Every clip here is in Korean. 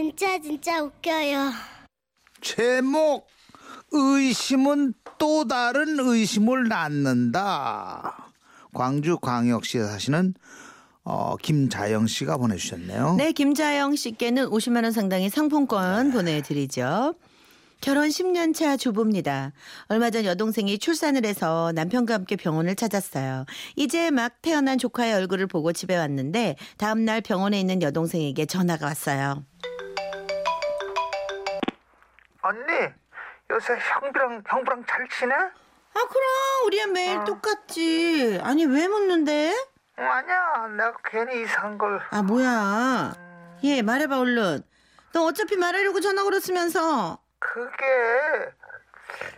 진짜 진짜 웃겨요. 제목 의심은 또 다른 의심을 낳는다. 광주 광역시에 사시는 어, 김자영 씨가 보내주셨네요. 네, 김자영 씨께는 50만 원 상당의 상품권 보내드리죠. 결혼 10년 차 주부입니다. 얼마 전 여동생이 출산을 해서 남편과 함께 병원을 찾았어요. 이제 막 태어난 조카의 얼굴을 보고 집에 왔는데 다음날 병원에 있는 여동생에게 전화가 왔어요. 언니 요새 형부랑 형부랑 잘 지내? 아 그럼 우리야 매일 똑같지. 아니 왜 묻는데? 어, 아니야 내가 괜히 이상한 걸. 아 뭐야? 얘 말해봐 얼른. 너 어차피 말하려고 전화 걸었으면서. 그게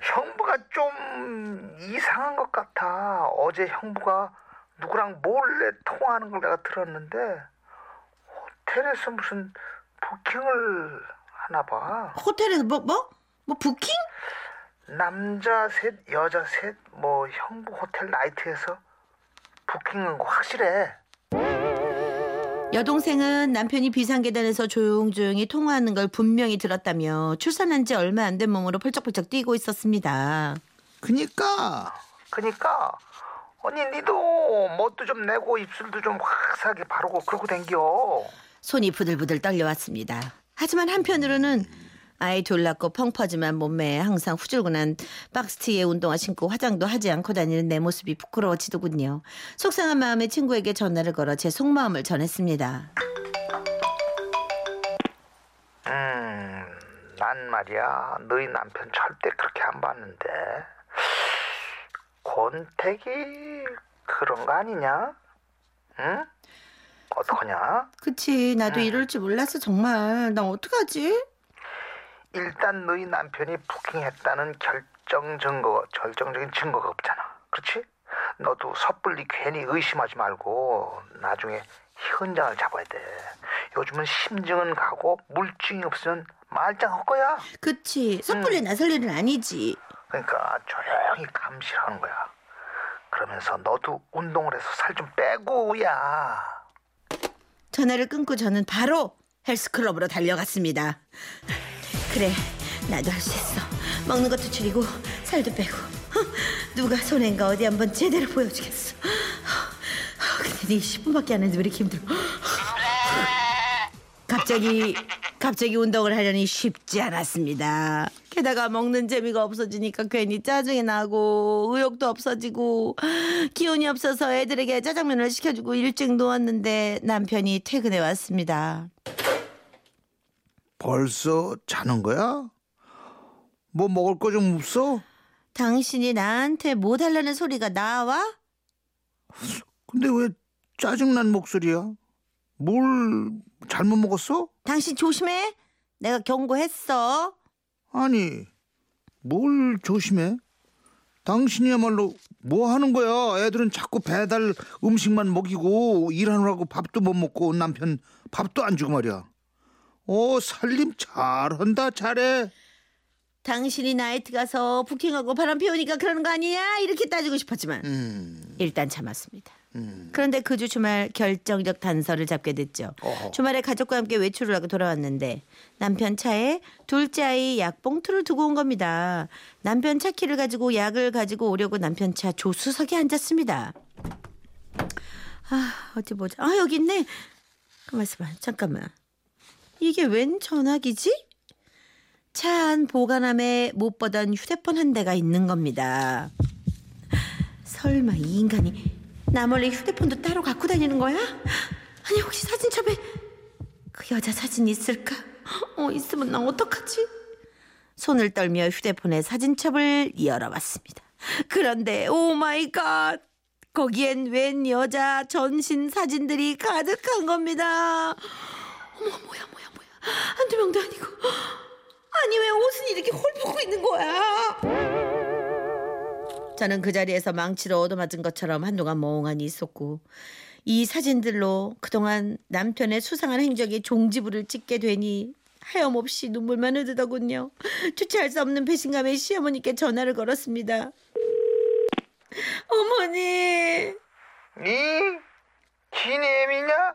형부가 좀 이상한 것 같아. 어제 형부가 누구랑 몰래 통화하는 걸 내가 들었는데 호텔에서 무슨 부킹을 하나 봐. 호텔에서 뭐 뭐? 뭐 부킹? 남자 셋, 여자 셋, 뭐 형부 호텔 나이트에서 부킹한 거 확실해. 여동생은 남편이 비상계단에서 조용조용히 통화하는 걸 분명히 들었다며 출산한 지 얼마 안 된 몸으로 펄쩍펄쩍 뛰고 있었습니다. 그니까, 그니까 언니 니도 멋도 좀 내고 입술도 좀 확하게 바르고 그러고 댕겨. 손이 부들부들 떨려왔습니다. 하지만 한편으로는 아이 둘 낳고 펑퍼짐한 몸매에 항상 후줄근한 박스티에 운동화 신고 화장도 하지 않고 다니는 내 모습이 부끄러워지더군요. 속상한 마음에 친구에게 전화를 걸어 제 속마음을 전했습니다. 음, 난 말이야 너희 남편 절대 그렇게 안 봤는데 권태기 그런 거 아니냐? 응? 어떡하냐? 그치 나도 이럴 줄 몰랐어 정말. 나 어떡하지? 일단 너희 남편이 부킹했다는 결정 증거, 결정적인 증거가 없잖아. 그렇지? 너도 섣불리 괜히 의심하지 말고 나중에 현장을 잡아야 돼. 요즘은 심증은 가고 물증이 없으면 말짱 할 거야. 그치 섣불리 나설 일은 아니지. 그러니까 조용히 감시하는 거야. 그러면서 너도 운동을 해서 살 좀 빼고야. 전화를 끊고 저는 바로 헬스클럽으로 달려갔습니다. 그래, 나도 할 수 있어. 먹는 것도 줄이고 살도 빼고. 어, 누가 손해인가 어디 한번 제대로 보여주겠어. 어, 근데 네 10분밖에 안 했는데 왜 이렇게 힘들어? 갑자기 갑자기 운동을 하려니 쉽지 않았습니다. 게다가 먹는 재미가 없어지니까 괜히 짜증이 나고 의욕도 없어지고 기운이 없어서 애들에게 짜장면을 시켜주고 일찍 누웠는데 남편이 퇴근해 왔습니다. 벌써 자는 거야? 뭐 먹을 거 좀 없어? 당신이 나한테 뭐 달라는 소리가 나와? 근데 왜 짜증난 목소리야? 뭘 잘못 먹었어? 당신 조심해. 내가 경고했어. 아니, 뭘 조심해? 당신이야말로 뭐 하는 거야? 애들은 자꾸 배달 음식만 먹이고 일하느라고 밥도 못 먹고 남편 밥도 안 주고 말이야. 어, 살림 잘한다, 잘해. 당신이 나이트 가서 부킹하고 바람 피우니까 그러는 거 아니야? 이렇게 따지고 싶었지만 음, 일단 참았습니다. 음. 그런데 그 주 주말 결정적 단서를 잡게 됐죠. 어허. 주말에 가족과 함께 외출을 하고 돌아왔는데 남편 차에 둘째 아이 약 봉투를 두고 온 겁니다. 남편 차 키를 가지고 약을 가지고 오려고 남편 차 조수석에 앉았습니다. 아 어디 보자. 아 여기 있네. 가만 있어봐. 잠깐만. 이게 웬 전화기지? 차 안 보관함에 못 보던 휴대폰 한 대가 있는 겁니다. 설마 이 인간이 나 몰래 휴대폰도 따로 갖고 다니는 거야? 아니 혹시 사진첩에 그 여자 사진 있을까? 어 있으면 나 어떡하지? 손을 떨며 휴대폰의 사진첩을 열어봤습니다. 그런데 oh my god 거기엔 웬 여자 전신 사진들이 가득한 겁니다. 어머 뭐야 뭐야 뭐야 한두 명도 아니고 아니 왜 옷은 이렇게 헐벗고 있는 거야? 저는 그 자리에서 망치로 얻어맞은 것처럼 한동안 멍하니 있었고 이 사진들로 그동안 남편의 수상한 행적에 종지부를 찍게 되니 하염없이 눈물만 흐르더군요. 주체할 수 없는 배신감에 시어머니께 전화를 걸었습니다. 어머니, 니? 기니 애미냐?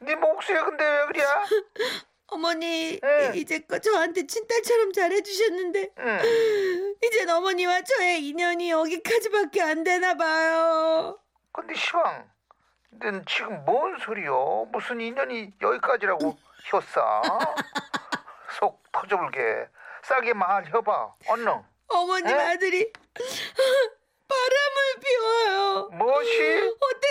네 목소리 근데 왜 그래? 어머니 응. 이제껏 저한테 친딸처럼 잘해주셨는데 응. 이젠 어머니와 저의 인연이 여기까지밖에 안 되나 봐요. 근데 시방, 넌 지금 뭔 소리요? 무슨 인연이 여기까지라고 혔어? 속 터져불게 싸게 말해봐. 얼른. 어머님 에? 아들이 바람을 피워요. 무엇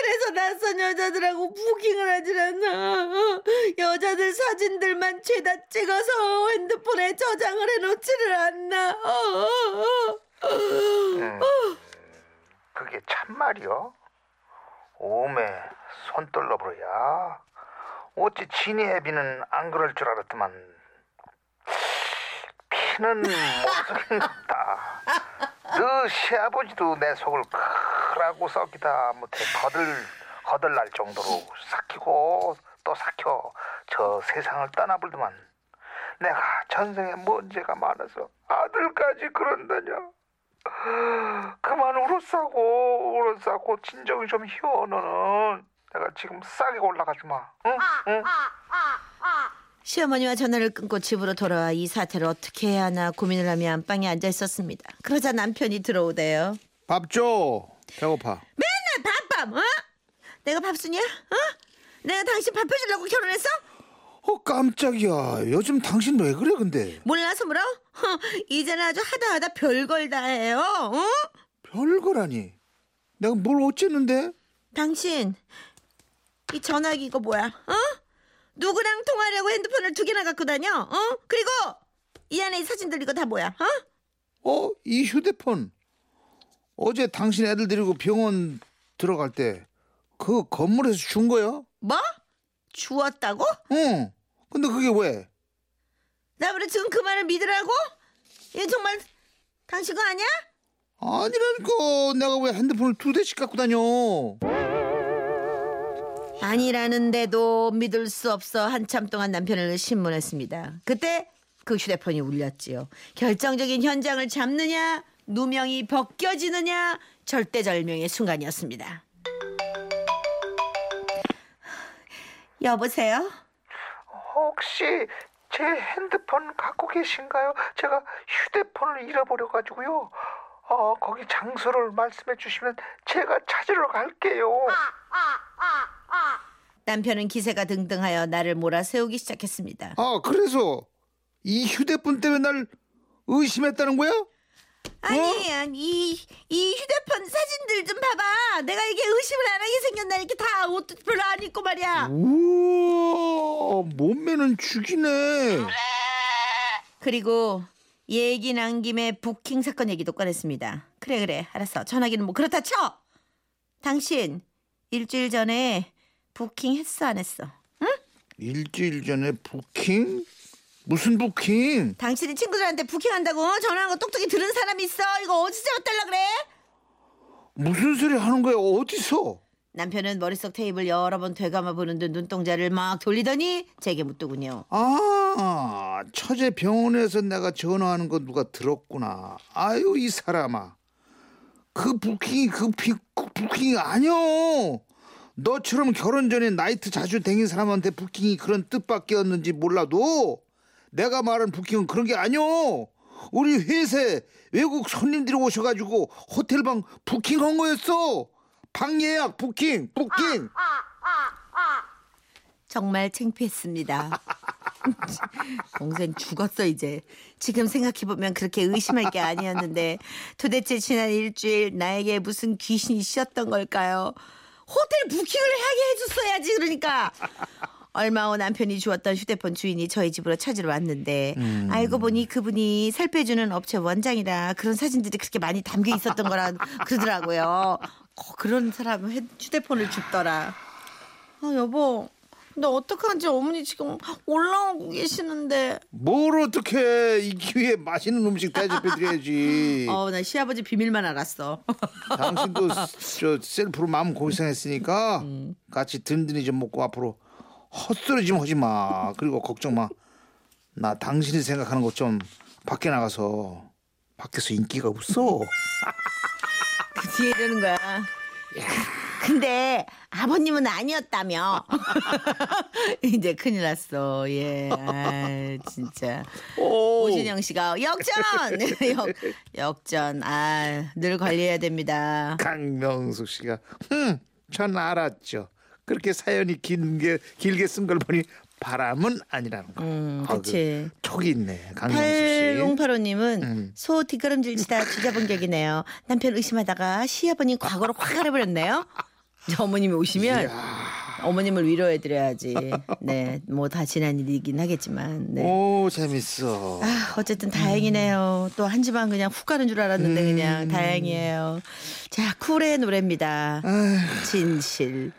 이? 호텔에서 낯선 여자들하고 부킹을 하질 않나. 여자들 사진들만 죄다 찍어서 핸드폰에 저장을 해놓지를 않나. 음, 그게 참말이요? 오메 손떨러버려야 어찌 진이 애비는 안 그럴 줄 알았더만 피는 못쓰겠다 너 시아버지도 내 속을 크라고 썩기다 못해 거들 거들날 정도로 삭히고 또 삭혀 저 세상을 떠나불더만 내가 전생에 뭔 죄가 많아서 아들까지 그런다냐 그만 울었사고 울었사고 진정이 좀 희어 너는 내가 지금 싸게 올라가 주마 응? 응? 시어머니와 전화를 끊고 집으로 돌아와 이 사태를 어떻게 해야 하나 고민을 하며 안방에 앉아 있었습니다. 그러자 남편이 들어오대요. 밥 줘. 배고파. 맨날 밥밥, 어? 내가 밥순이야? 어? 내가 당신 밥 해주려고 결혼했어? 어 깜짝이야. 요즘 당신 왜 그래 근데? 몰라서 물어? 허, 이제는 아주 하다 하다 별걸 다 해요. 어? 별거라니. 내가 뭘 어쨌는데? 당신 이 전화기 이거 뭐야? 어? 누구랑 통화하려고 핸드폰을 두 개나 갖고 다녀? 어? 그리고 이 안에 이 사진들 이거 다 뭐야? 어? 어? 이 휴대폰. 어제 당신 애들 데리고 병원 들어갈 때 그 건물에서 준 거야? 뭐? 주웠다고? 응. 근데 그게 왜? 나보다 지금 그 말을 믿으라고? 이거 정말 당신 거 아니야? 아니라니까 내가 왜 핸드폰을 두 대씩 갖고 다녀? 아니라는데도 믿을 수 없어 한참 동안 남편을 신문했습니다. 그때 그 휴대폰이 울렸지요. 결정적인 현장을 잡느냐, 누명이 벗겨지느냐, 절대절명의 순간이었습니다. 여보세요? 혹시 제 핸드폰 갖고 계신가요? 제가 휴대폰을 잃어버려가지고요 어, 거기 장소를 말씀해 주시면 제가 찾으러 갈게요 남편은 기세가 등등하여 나를 몰아세우기 시작했습니다. 아 그래서 이 휴대폰 때문에 날 의심했다는 거야? 아니, 아니, 이, 이 휴대폰 사진들 좀 봐봐. 내가 이게 의심을 안 하게 생겼나 이렇게 다 옷도 별로 안 입고 말이야. 우와 몸매는 죽이네. 그리고 얘기 난 김에 부킹 사건 얘기도 꺼냈습니다. 그래 그래 알았어 전화기는 뭐 그렇다 쳐. 당신 일주일 전에 부킹 했어 안 했어? 일주일 전에 부킹? 무슨 부킹? 당신이 친구들한테 부킹한다고 전화한 거 똑똑히 들은 사람이 있어. 이거 어디서 잡았달라 그래? 무슨 소리 하는 거야? 어디서? 남편은 머릿속 테이블 여러 번 되감아 보는 듯 눈동자를 막 돌리더니 제게 묻더군요. 아, 처제 병원에서 내가 전화하는 거 누가 들었구나. 아유, 이 사람아. 그 부킹이 그 비, 그 부킹이 아니여. 너처럼 결혼 전에 나이트 자주 댕긴 사람한테 부킹이 그런 뜻밖이었는지 몰라도 내가 말한 부킹은 그런 게 아니여. 우리 회사에 외국 손님들이 오셔가지고 호텔방 부킹한 거였어. 방 예약 부킹 부킹. 정말 창피했습니다. 동생 죽었어 이제. 지금 생각해보면 그렇게 의심할 게 아니었는데 도대체 지난 일주일 나에게 무슨 귀신이 씌었던 걸까요? 호텔 부킹을 하게 해줬어야지 그러니까. 얼마 후 남편이 주었던 휴대폰 주인이 저희 집으로 찾으러 왔는데 알고 보니 그분이 살 빼주는 업체 원장이라 그런 사진들이 그렇게 많이 담겨 있었던 거라 그러더라고요. 어, 그런 사람 휴대폰을 줍더라. 아 여보 나 어떡하지 어머니 지금 올라오고 계시는데 뭘 어떻게 이 기회에 맛있는 음식 대접해드려야지. 어 나 시아버지 비밀만 알았어 당신도 저 셀프로 마음 고생했으니까 같이 든든히 좀 먹고 앞으로 헛소리 좀 하지 마. 그리고 걱정 마. 나 당신이 생각하는 것 좀 밖에 나가서 밖에서 인기가 없어. 그 뒤에 이러는 거야 근데 아버님은 아니었다며. 이제 큰일 났어. 예. 아, 진짜. 오. 오진영 씨가 역전! 역, 역전. 아, 늘 관리해야 됩니다. 강명숙 씨가 음, 전 알았죠. 그렇게 사연이 긴게 길게 쓴 걸 보니 바람은 아니라는 거. 음, 아, 그치. 그 촉이 있네. 강명숙 씨. 8085님은 음. 소 뒷걸음질 치다 쥐잡은 격이네요. 남편 의심하다가 시아버님 과거로 확 알아버렸네요. 이제 어머님이 오시면 어머님을 위로해드려야지. 네, 뭐 다 지난 일이긴 하겠지만. 네. 오 재밌어. 아, 어쨌든 다행이네요. 또 한 집안 그냥 훅 가는 줄 알았는데 음. 그냥 다행이에요. 자, 쿨의 노래입니다. 진실.